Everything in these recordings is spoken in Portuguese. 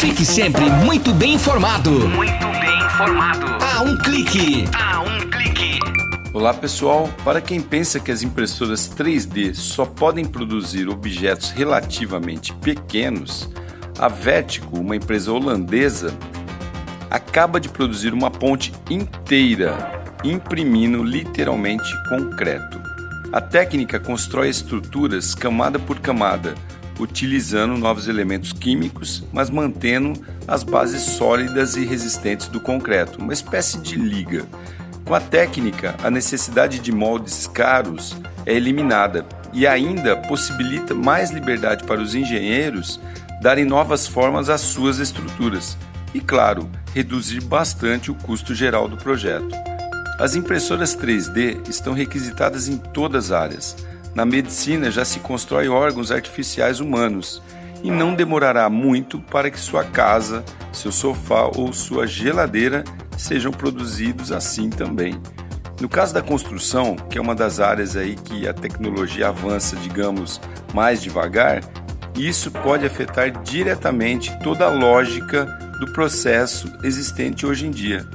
Fique sempre muito bem informado. Muito bem informado. A um clique. A um clique. Olá pessoal, para quem pensa que as impressoras 3D só podem produzir objetos relativamente pequenos, a Vertigo, uma empresa holandesa, acaba de produzir uma ponte inteira, imprimindo literalmente concreto. A técnica constrói estruturas camada por camada, utilizando novos elementos químicos, mas mantendo as bases sólidas e resistentes do concreto, uma espécie de liga. Com a técnica, a necessidade de moldes caros é eliminada e ainda possibilita mais liberdade para os engenheiros darem novas formas às suas estruturas e, claro, reduzir bastante o custo geral do projeto. As impressoras 3D estão requisitadas em todas as áreas. Na medicina já se constrói órgãos artificiais humanos e não demorará muito para que sua casa, seu sofá ou sua geladeira sejam produzidos assim também. No caso da construção, que é uma das áreas aí que a tecnologia avança, digamos, mais devagar, isso pode afetar diretamente toda a lógica do processo existente hoje em dia.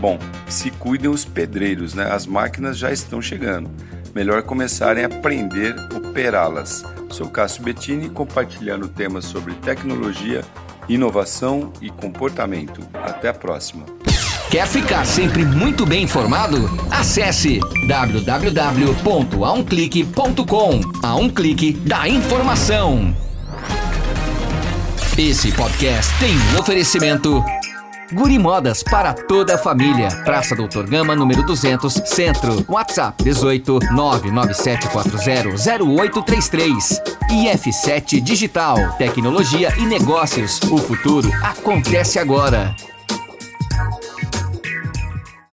Bom, se cuidem os pedreiros, né? As máquinas já estão chegando. Melhor começarem a aprender a operá-las. Sou Cássio Bettini compartilhando temas sobre tecnologia, inovação e comportamento. Até a próxima. Quer ficar sempre muito bem informado? Acesse www.aumclique.com. A um clique da informação. Esse podcast tem um oferecimento Guri Modas para toda a família. Praça Doutor Gama, número 200, Centro. WhatsApp 18 997400833. IF7 Digital. Tecnologia e negócios. O futuro acontece agora.